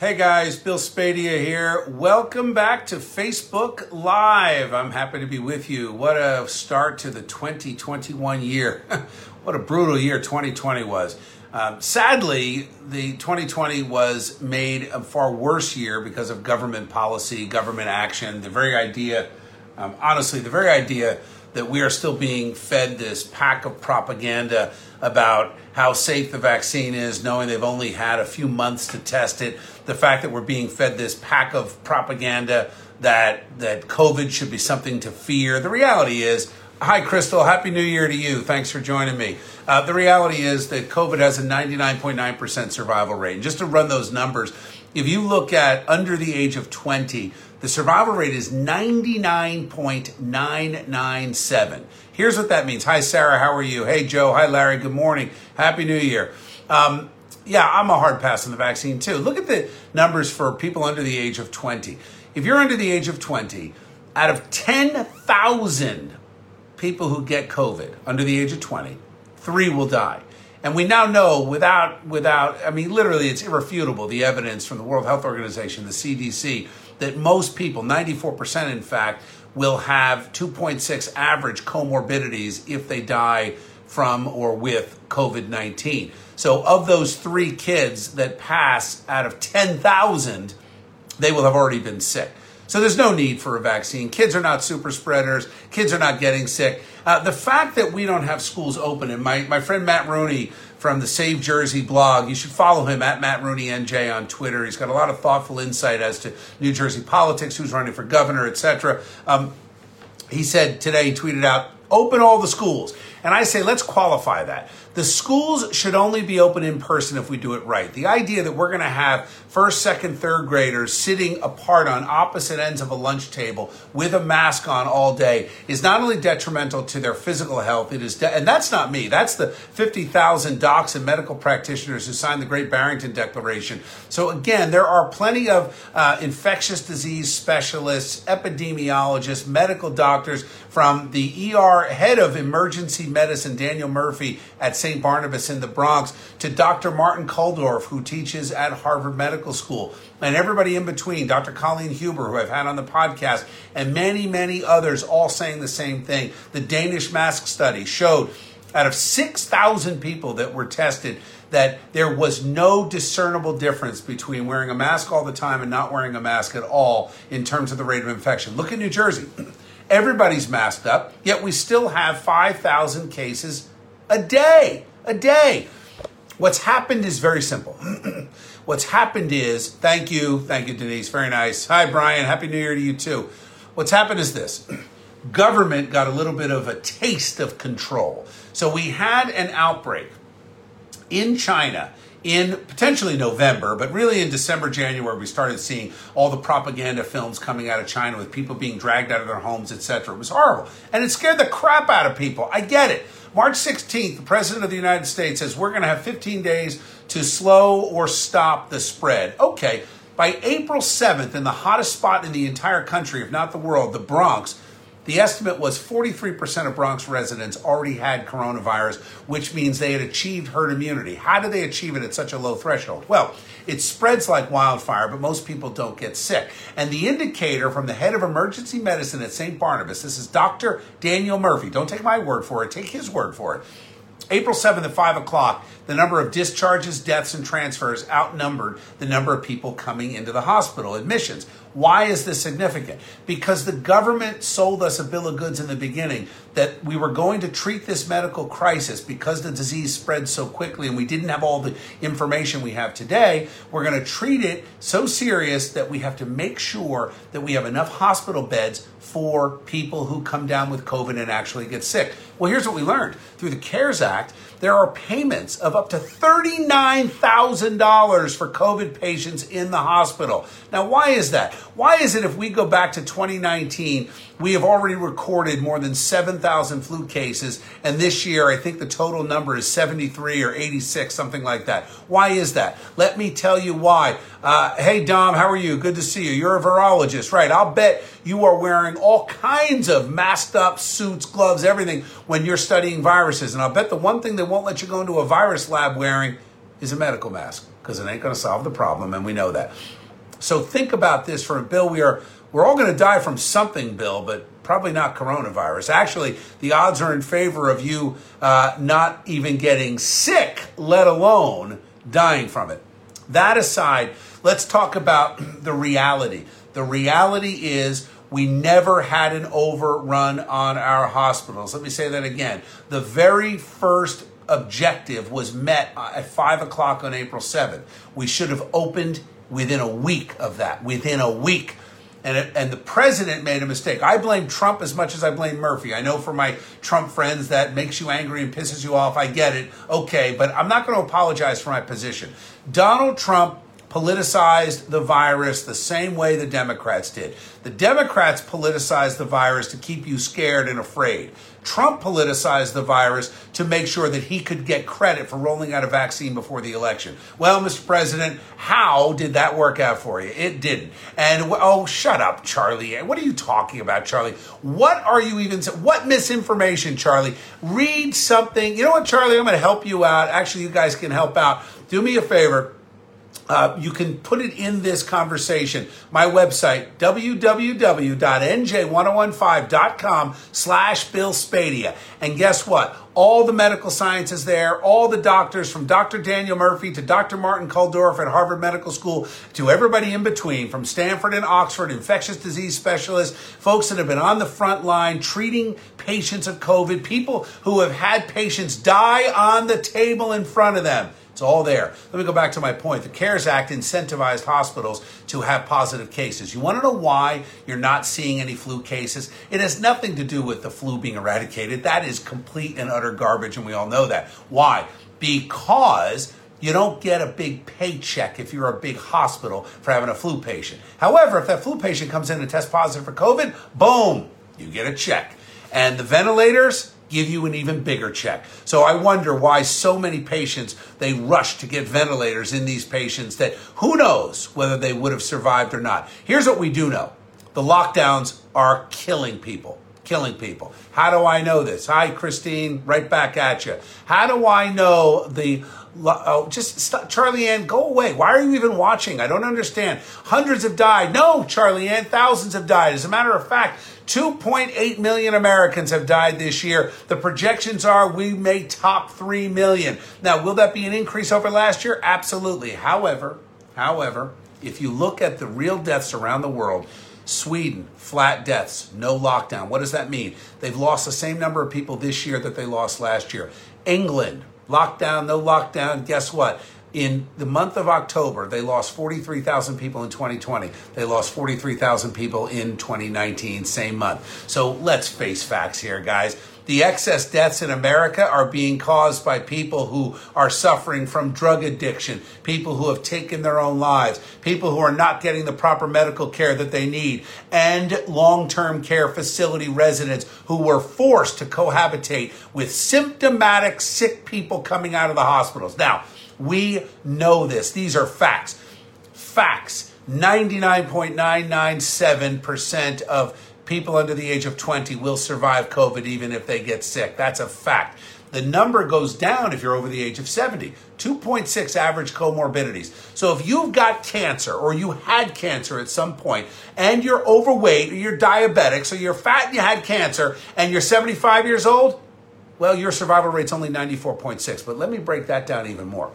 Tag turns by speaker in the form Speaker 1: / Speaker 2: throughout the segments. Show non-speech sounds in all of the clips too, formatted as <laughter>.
Speaker 1: Hey guys, Bill Spadea here. Welcome back to Facebook Live. I'm happy to be with you. What a start to the 2021 year. <laughs> what a brutal year 2020 was. Um, sadly, the 2020 was made a far worse year because of government policy, government action, the very idea, um, honestly, the very idea that we are still being fed this pack of propaganda about how safe the vaccine is, knowing they've only had a few months to test it. The fact that we're being fed this pack of propaganda that that COVID should be something to fear. The reality is, hi Crystal, happy New Year to you. Thanks for joining me. Uh, the reality is that COVID has a 99.9% survival rate. And just to run those numbers, if you look at under the age of 20, the survival rate is 99.997. Here's what that means. Hi, Sarah. How are you? Hey, Joe. Hi, Larry. Good morning. Happy New Year. Um, yeah, I'm a hard pass on the vaccine too. Look at the numbers for people under the age of 20. If you're under the age of 20, out of 10,000 people who get COVID under the age of 20, three will die. And we now know without, without, I mean, literally, it's irrefutable, the evidence from the World Health Organization, the CDC, that most people, 94% in fact, will have 2.6 average comorbidities if they die from or with COVID 19. So, of those three kids that pass out of 10,000, they will have already been sick. So there's no need for a vaccine. Kids are not super spreaders. Kids are not getting sick. Uh, the fact that we don't have schools open, and my, my friend Matt Rooney from the Save Jersey blog, you should follow him at Matt Rooney NJ on Twitter. He's got a lot of thoughtful insight as to New Jersey politics, who's running for governor, etc. Um, he said today, he tweeted out, open all the schools. And I say, let's qualify that. The schools should only be open in person if we do it right. The idea that we're going to have first, second, third graders sitting apart on opposite ends of a lunch table with a mask on all day is not only detrimental to their physical health, it is, de- and that's not me. That's the 50,000 docs and medical practitioners who signed the Great Barrington Declaration. So again, there are plenty of uh, infectious disease specialists, epidemiologists, medical doctors from the ER head of emergency medicine, Daniel Murphy at St. Barnabas in the Bronx, to Dr. Martin Kulldorff, who teaches at Harvard Medical School, and everybody in between, Dr. Colleen Huber, who I've had on the podcast, and many, many others, all saying the same thing. The Danish mask study showed out of 6,000 people that were tested, that there was no discernible difference between wearing a mask all the time and not wearing a mask at all in terms of the rate of infection. Look at New Jersey. <clears throat> Everybody's masked up, yet we still have 5,000 cases a day. A day. What's happened is very simple. <clears throat> What's happened is, thank you, thank you, Denise, very nice. Hi, Brian, Happy New Year to you too. What's happened is this <clears throat> government got a little bit of a taste of control. So we had an outbreak in China in potentially November, but really in December, January, we started seeing all the propaganda films coming out of China with people being dragged out of their homes, etc. It was horrible. And it scared the crap out of people. I get it. March 16th, the President of the United States says we're going to have 15 days to slow or stop the spread. Okay. By April 7th, in the hottest spot in the entire country, if not the world, the Bronx, the estimate was 43% of Bronx residents already had coronavirus, which means they had achieved herd immunity. How did they achieve it at such a low threshold? Well, it spreads like wildfire, but most people don't get sick. And the indicator from the head of emergency medicine at St. Barnabas, this is Dr. Daniel Murphy. Don't take my word for it, take his word for it. April 7th at 5 o'clock, the number of discharges, deaths, and transfers outnumbered the number of people coming into the hospital, admissions. Why is this significant? Because the government sold us a bill of goods in the beginning that we were going to treat this medical crisis because the disease spread so quickly and we didn't have all the information we have today. We're going to treat it so serious that we have to make sure that we have enough hospital beds for people who come down with COVID and actually get sick. Well, here's what we learned through the CARES Act there are payments of up to $39,000 for COVID patients in the hospital. Now, why is that? Why is it if we go back to 2019, we have already recorded more than 7,000 flu cases, and this year I think the total number is 73 or 86, something like that. Why is that? Let me tell you why. Uh, hey, Dom, how are you? Good to see you. You're a virologist, right? I'll bet you are wearing all kinds of masked up suits, gloves, everything when you're studying viruses. And I'll bet the one thing they won't let you go into a virus lab wearing is a medical mask. because it ain't going to solve the problem, and we know that. So think about this for a bill. We are we're all going to die from something, Bill, but probably not coronavirus. Actually, the odds are in favor of you uh, not even getting sick, let alone dying from it. That aside, let's talk about <clears throat> the reality. The reality is we never had an overrun on our hospitals. Let me say that again. The very first objective was met at 5 o'clock on April 7th. We should have opened within a week of that, within a week. And, and the president made a mistake. I blame Trump as much as I blame Murphy. I know for my Trump friends that makes you angry and pisses you off. I get it. Okay, but I'm not going to apologize for my position. Donald Trump politicized the virus the same way the Democrats did. The Democrats politicized the virus to keep you scared and afraid. Trump politicized the virus to make sure that he could get credit for rolling out a vaccine before the election. Well, Mr. President, how did that work out for you? It didn't. And oh, shut up, Charlie. What are you talking about, Charlie? What are you even what misinformation, Charlie? Read something. You know what, Charlie? I'm going to help you out. Actually, you guys can help out. Do me a favor uh, you can put it in this conversation. My website, www.nj1015.com slash Bill Spadea. And guess what? All the medical science is there. All the doctors from Dr. Daniel Murphy to Dr. Martin Kulldorff at Harvard Medical School to everybody in between from Stanford and Oxford, infectious disease specialists, folks that have been on the front line treating patients of COVID, people who have had patients die on the table in front of them. It's all there. Let me go back to my point. The CARES Act incentivized hospitals to have positive cases. You want to know why you're not seeing any flu cases? It has nothing to do with the flu being eradicated. That is complete and utter garbage, and we all know that. Why? Because you don't get a big paycheck if you're a big hospital for having a flu patient. However, if that flu patient comes in and tests positive for COVID, boom, you get a check. And the ventilators, give you an even bigger check. So I wonder why so many patients they rush to get ventilators in these patients that who knows whether they would have survived or not. Here's what we do know. The lockdowns are killing people. Killing people. How do I know this? Hi, Christine, right back at you. How do I know the Oh, just stop. Charlie Ann, go away. Why are you even watching? I don't understand. Hundreds have died. No, Charlie Ann, thousands have died. As a matter of fact, 2.8 million Americans have died this year. The projections are we may top 3 million. Now, will that be an increase over last year? Absolutely. However, however, if you look at the real deaths around the world, Sweden, flat deaths, no lockdown. What does that mean? They've lost the same number of people this year that they lost last year. England, Lockdown, no lockdown. Guess what? In the month of October, they lost 43,000 people in 2020. They lost 43,000 people in 2019, same month. So let's face facts here, guys. The excess deaths in America are being caused by people who are suffering from drug addiction, people who have taken their own lives, people who are not getting the proper medical care that they need, and long term care facility residents who were forced to cohabitate with symptomatic sick people coming out of the hospitals. Now, we know this. These are facts. Facts. 99.997% of people under the age of 20 will survive COVID even if they get sick. That's a fact. The number goes down if you're over the age of 70. 2.6 average comorbidities. So if you've got cancer or you had cancer at some point and you're overweight or you're diabetic, so you're fat and you had cancer and you're 75 years old, well, your survival rate's only 94.6. But let me break that down even more.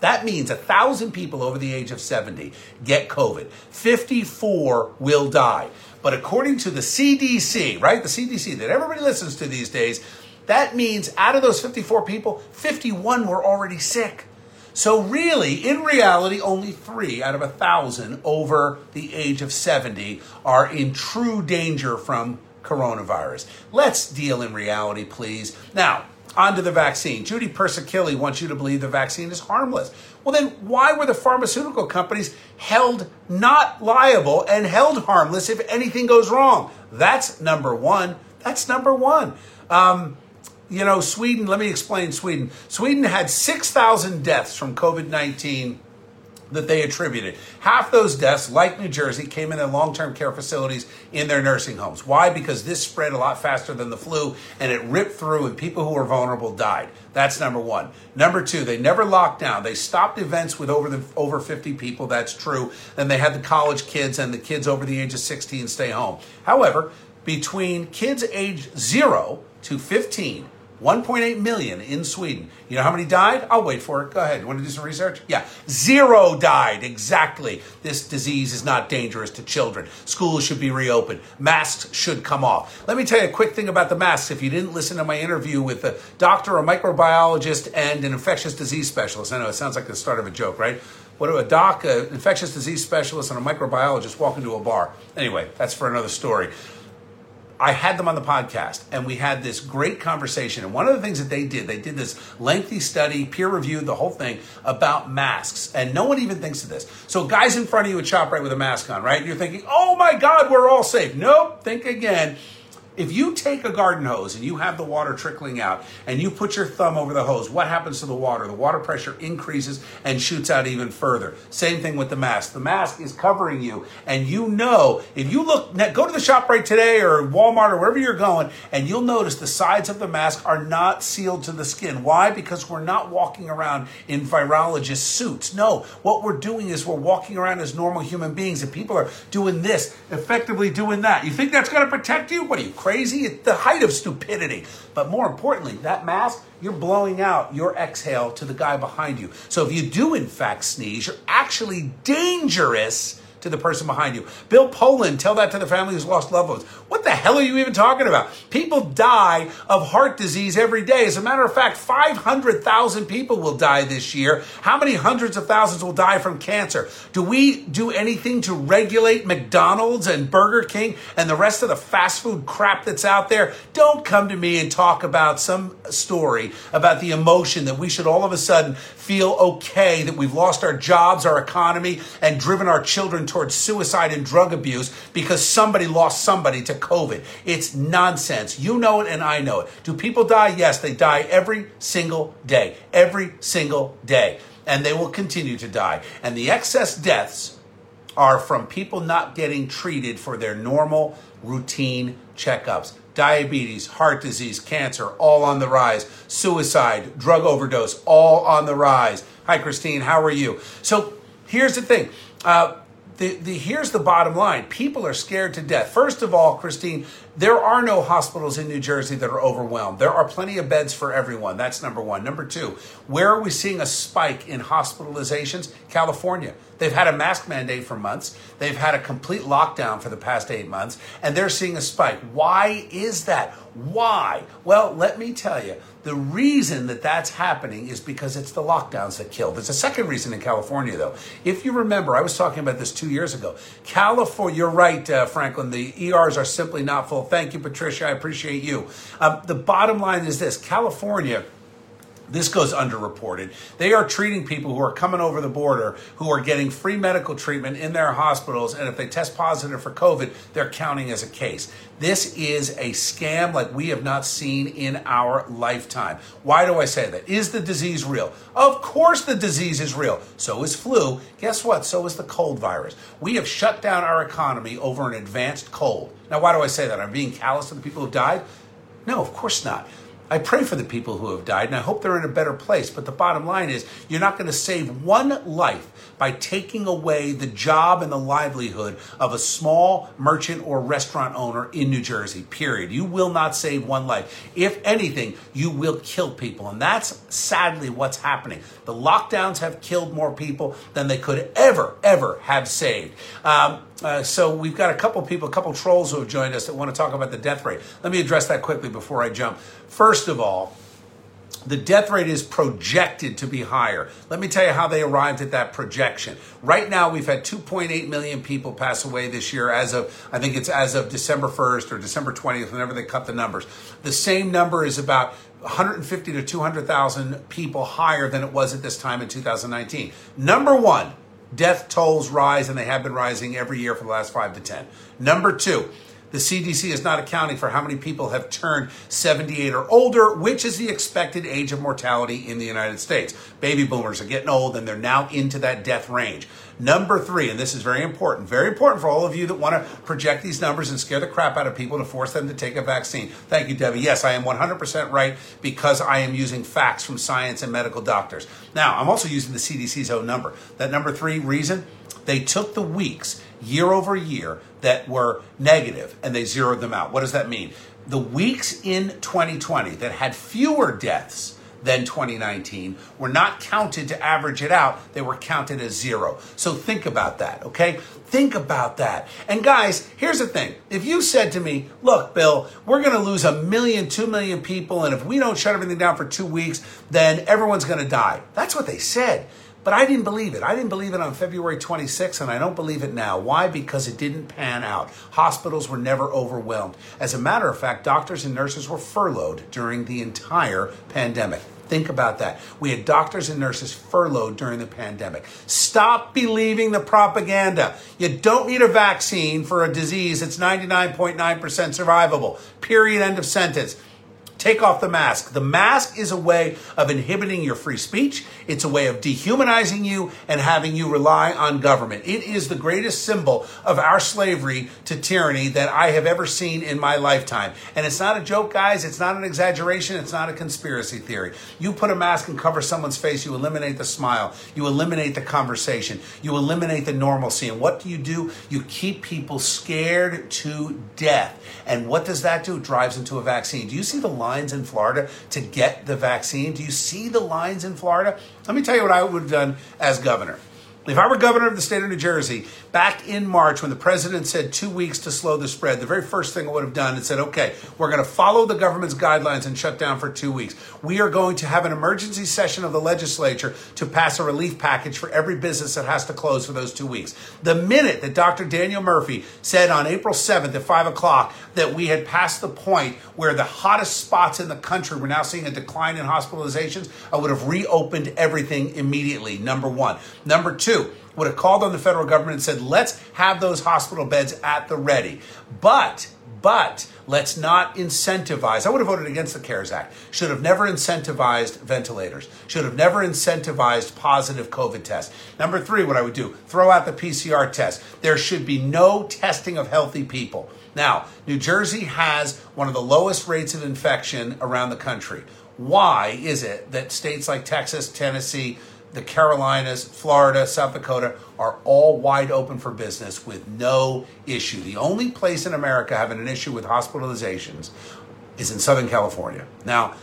Speaker 1: That means a thousand people over the age of 70 get COVID. 54 will die. But according to the CDC, right, the CDC that everybody listens to these days, that means out of those 54 people, 51 were already sick. So, really, in reality, only three out of a thousand over the age of 70 are in true danger from coronavirus. Let's deal in reality, please. Now, onto the vaccine. Judy Persichilli wants you to believe the vaccine is harmless. Well, then why were the pharmaceutical companies held not liable and held harmless if anything goes wrong? That's number one. That's number one. Um, you know, Sweden, let me explain Sweden. Sweden had 6,000 deaths from COVID 19 that they attributed. Half those deaths, like New Jersey, came in long term care facilities in their nursing homes. Why? Because this spread a lot faster than the flu and it ripped through, and people who were vulnerable died. That's number one. Number two, they never locked down. They stopped events with over the over 50 people. That's true. And they had the college kids and the kids over the age of 16 stay home. However, between kids age zero to 15, 1.8 million in Sweden. You know how many died? I'll wait for it. Go ahead. You want to do some research? Yeah. Zero died. Exactly. This disease is not dangerous to children. Schools should be reopened. Masks should come off. Let me tell you a quick thing about the masks. If you didn't listen to my interview with a doctor, a microbiologist, and an infectious disease specialist, I know it sounds like the start of a joke, right? What do a doc, an infectious disease specialist, and a microbiologist walk into a bar? Anyway, that's for another story. I had them on the podcast and we had this great conversation. And one of the things that they did, they did this lengthy study, peer reviewed the whole thing about masks. And no one even thinks of this. So, guys in front of you at ShopRite with a mask on, right? And You're thinking, oh my God, we're all safe. Nope, think again if you take a garden hose and you have the water trickling out and you put your thumb over the hose, what happens to the water? The water pressure increases and shoots out even further. Same thing with the mask. The mask is covering you, and you know if you look, go to the ShopRite today or Walmart or wherever you're going, and you'll notice the sides of the mask are not sealed to the skin. Why? Because we're not walking around in virologist suits. No, what we're doing is we're walking around as normal human beings, and people are doing this, effectively doing that. You think that's going to protect you? What are you? Crazy? The height of stupidity. But more importantly, that mask, you're blowing out your exhale to the guy behind you. So if you do, in fact, sneeze, you're actually dangerous to the person behind you. Bill Poland, tell that to the family who's lost loved ones. What the hell are you even talking about? People die of heart disease every day. As a matter of fact, 500,000 people will die this year. How many hundreds of thousands will die from cancer? Do we do anything to regulate McDonald's and Burger King and the rest of the fast food crap that's out there? Don't come to me and talk about some story about the emotion that we should all of a sudden feel okay that we've lost our jobs, our economy, and driven our children towards suicide and drug abuse because somebody lost somebody to COVID. It's nonsense. You know it and I know it. Do people die? Yes, they die every single day. Every single day. And they will continue to die. And the excess deaths are from people not getting treated for their normal routine checkups. Diabetes, heart disease, cancer, all on the rise. Suicide, drug overdose, all on the rise. Hi, Christine. How are you? So here's the thing. Uh, the, the, here's the bottom line people are scared to death. First of all, Christine, there are no hospitals in New Jersey that are overwhelmed. There are plenty of beds for everyone. That's number one. Number two, where are we seeing a spike in hospitalizations? California. They've had a mask mandate for months. They've had a complete lockdown for the past eight months, and they're seeing a spike. Why is that? Why? Well, let me tell you. The reason that that's happening is because it's the lockdowns that kill. There's a second reason in California, though. If you remember, I was talking about this two years ago. California, you're right, uh, Franklin, the ERs are simply not full. Thank you, Patricia. I appreciate you. Um, the bottom line is this California this goes underreported. They are treating people who are coming over the border who are getting free medical treatment in their hospitals, and if they test positive for COVID, they're counting as a case. This is a scam like we have not seen in our lifetime. Why do I say that? Is the disease real? Of course, the disease is real. So is flu. Guess what? So is the cold virus. We have shut down our economy over an advanced cold. Now, why do I say that? I'm being callous to the people who died? No, of course not. I pray for the people who have died and I hope they're in a better place. But the bottom line is, you're not going to save one life by taking away the job and the livelihood of a small merchant or restaurant owner in New Jersey, period. You will not save one life. If anything, you will kill people. And that's sadly what's happening. The lockdowns have killed more people than they could ever, ever have saved. Um, uh, so we've got a couple people, a couple trolls who have joined us that want to talk about the death rate. Let me address that quickly before I jump. First of all, the death rate is projected to be higher. Let me tell you how they arrived at that projection. Right now, we've had 2.8 million people pass away this year as of, I think it's as of December 1st or December 20th, whenever they cut the numbers. The same number is about 150 to 200,000 people higher than it was at this time in 2019. Number one, death tolls rise, and they have been rising every year for the last five to 10. Number two, The CDC is not accounting for how many people have turned 78 or older, which is the expected age of mortality in the United States. Baby boomers are getting old and they're now into that death range. Number three, and this is very important, very important for all of you that want to project these numbers and scare the crap out of people to force them to take a vaccine. Thank you, Debbie. Yes, I am 100% right because I am using facts from science and medical doctors. Now, I'm also using the CDC's own number. That number three reason, they took the weeks year over year that were negative and they zeroed them out. What does that mean? The weeks in 2020 that had fewer deaths than 2019 were not counted to average it out. They were counted as zero. So think about that, okay? Think about that. And guys, here's the thing. If you said to me, look, Bill, we're going to lose a million, two million people, and if we don't shut everything down for two weeks, then everyone's going to die. That's what they said. But I didn't believe it. I didn't believe it on February 26th, and I don't believe it now. Why? Because it didn't pan out. Hospitals were never overwhelmed. As a matter of fact, doctors and nurses were furloughed during the entire pandemic. Think about that. We had doctors and nurses furloughed during the pandemic. Stop believing the propaganda. You don't need a vaccine for a disease that's 99.9% survivable. Period. End of sentence. Take off the mask. The mask is a way of inhibiting your free speech. It's a way of dehumanizing you and having you rely on government. It is the greatest symbol of our slavery to tyranny that I have ever seen in my lifetime. And it's not a joke, guys. It's not an exaggeration. It's not a conspiracy theory. You put a mask and cover someone's face, you eliminate the smile, you eliminate the conversation, you eliminate the normalcy. And what do you do? You keep people scared to death. And what does that do? It drives into a vaccine. Do you see the lines in Florida to get the vaccine? Do you see the lines in Florida? Let me tell you what I would have done as governor. If I were governor of the state of New Jersey, back in March when the president said two weeks to slow the spread, the very first thing I would have done is said, okay, we're going to follow the government's guidelines and shut down for two weeks. We are going to have an emergency session of the legislature to pass a relief package for every business that has to close for those two weeks. The minute that Dr. Daniel Murphy said on April 7th at 5 o'clock that we had passed the point where the hottest spots in the country were now seeing a decline in hospitalizations, I would have reopened everything immediately, number one. Number two, would have called on the federal government and said, let's have those hospital beds at the ready. But, but, let's not incentivize. I would have voted against the CARES Act. Should have never incentivized ventilators. Should have never incentivized positive COVID tests. Number three, what I would do, throw out the PCR test. There should be no testing of healthy people. Now, New Jersey has one of the lowest rates of infection around the country. Why is it that states like Texas, Tennessee, the Carolinas, Florida, South Dakota are all wide open for business with no issue. The only place in America having an issue with hospitalizations is in Southern California. Now,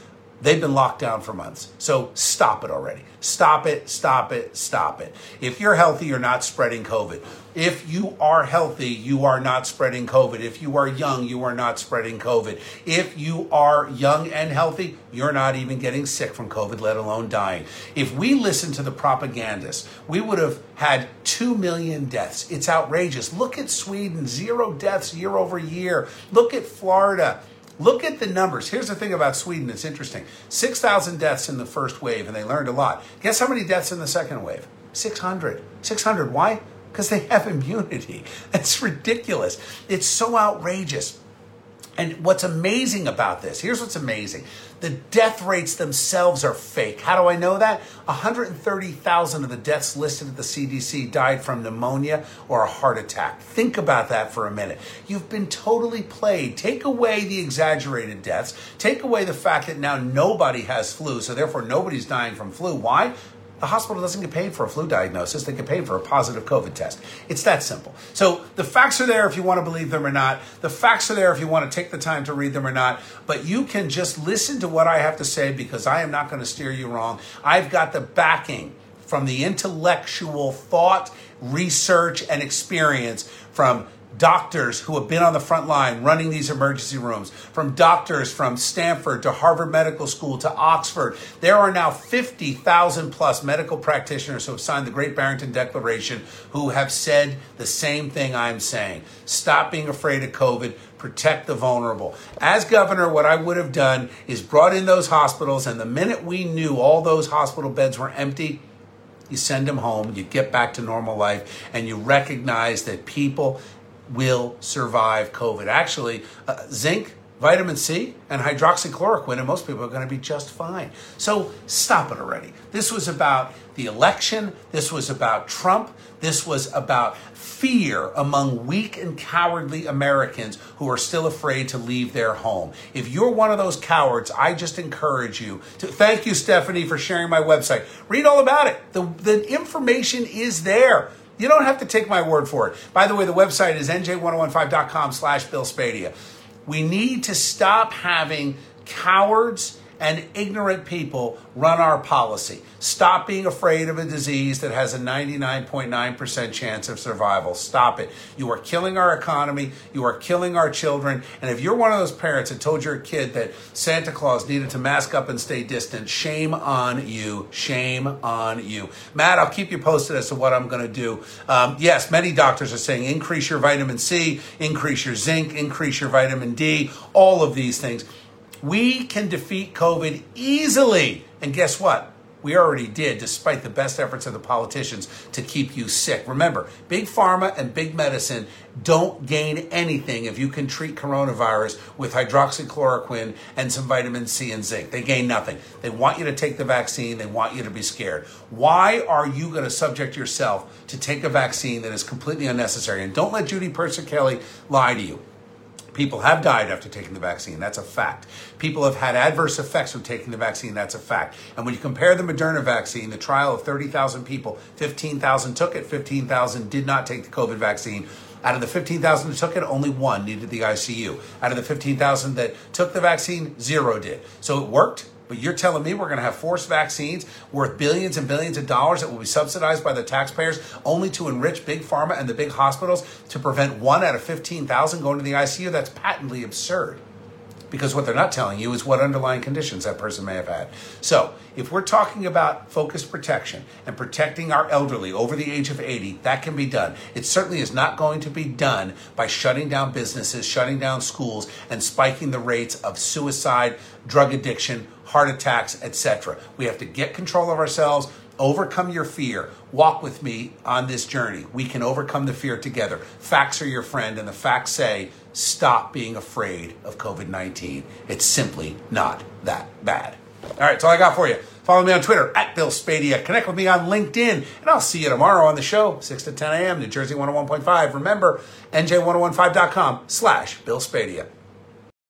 Speaker 1: They've been locked down for months. So stop it already. Stop it, stop it, stop it. If you're healthy, you're not spreading COVID. If you are healthy, you are not spreading COVID. If you are young, you are not spreading COVID. If you are young and healthy, you're not even getting sick from COVID, let alone dying. If we listened to the propagandists, we would have had 2 million deaths. It's outrageous. Look at Sweden, zero deaths year over year. Look at Florida. Look at the numbers. Here's the thing about Sweden that's interesting 6,000 deaths in the first wave, and they learned a lot. Guess how many deaths in the second wave? 600. 600. Why? Because they have <laughs> immunity. That's ridiculous. It's so outrageous. And what's amazing about this, here's what's amazing. The death rates themselves are fake. How do I know that? 130,000 of the deaths listed at the CDC died from pneumonia or a heart attack. Think about that for a minute. You've been totally played. Take away the exaggerated deaths. Take away the fact that now nobody has flu, so therefore nobody's dying from flu. Why? The hospital doesn't get paid for a flu diagnosis, they get paid for a positive COVID test. It's that simple. So the facts are there if you want to believe them or not. The facts are there if you want to take the time to read them or not. But you can just listen to what I have to say because I am not going to steer you wrong. I've got the backing from the intellectual thought, research, and experience from doctors who have been on the front line running these emergency rooms, from doctors from Stanford to Harvard Medical School to Oxford. There are now 50,000 plus medical practitioners who have signed the Great Barrington Declaration who have said the same thing I'm saying. Stop being afraid of COVID. Protect the vulnerable. As governor, what I would have done is brought in those hospitals, and the minute we knew all those hospital beds were empty, you send them home, you get back to normal life, and you recognize that people will survive COVID. Actually, uh, zinc, vitamin C, and hydroxychloroquine, and most people are going to be just fine. So stop it already. This was about the election. This was about Trump. This was about fear among weak and cowardly Americans who are still afraid to leave their home. If you're one of those cowards, I just encourage you to thank you, Stephanie, for sharing my website. Read all about it. The, the information is there. You don't have to take my word for it. By the way, the website is nj1015.com slash Bill Spadea. We need to stop having cowards and ignorant people run our policy. Stop being afraid of a disease that has a 99.9% chance of survival. Stop it. You are killing our economy. You are killing our children. And if you're one of those parents that told your kid that Santa Claus needed to mask up and stay distant, shame on you. Shame on you. Matt, I'll keep you posted as to what I'm going to do. Um, yes, many doctors are saying increase your vitamin C, increase your zinc, increase your vitamin D, all of these things. We can defeat COVID easily. And guess what? We already did, despite the best efforts of the politicians to keep you sick. Remember, big pharma and big medicine don't gain anything if you can treat coronavirus with hydroxychloroquine and some vitamin C and zinc. They gain nothing. They want you to take the vaccine, they want you to be scared. Why are you going to subject yourself to take a vaccine that is completely unnecessary? And don't let Judy Persichilli lie to you. People have died after taking the vaccine. That's a fact. People have had adverse effects from taking the vaccine. That's a fact. And when you compare the Moderna vaccine, the trial of 30,000 people, 15,000 took it, 15,000 did not take the COVID vaccine. Out of the 15,000 that took it, only one needed the ICU. Out of the 15,000 that took the vaccine, zero did. So it worked. But you're telling me we're going to have forced vaccines worth billions and billions of dollars that will be subsidized by the taxpayers only to enrich big pharma and the big hospitals to prevent one out of 15,000 going to the ICU? That's patently absurd. Because what they're not telling you is what underlying conditions that person may have had. So, if we're talking about focused protection and protecting our elderly over the age of 80, that can be done. It certainly is not going to be done by shutting down businesses, shutting down schools, and spiking the rates of suicide, drug addiction, heart attacks, etc. We have to get control of ourselves, overcome your fear. Walk with me on this journey. We can overcome the fear together. Facts are your friend, and the facts say stop being afraid of COVID 19. It's simply not that bad. All right, that's all I got for you. Follow me on Twitter at Bill Spadea. Connect with me on LinkedIn, and I'll see you tomorrow on the show, 6 to 10 a.m., New Jersey 101.5. Remember, nj1015.com slash Bill Spadea.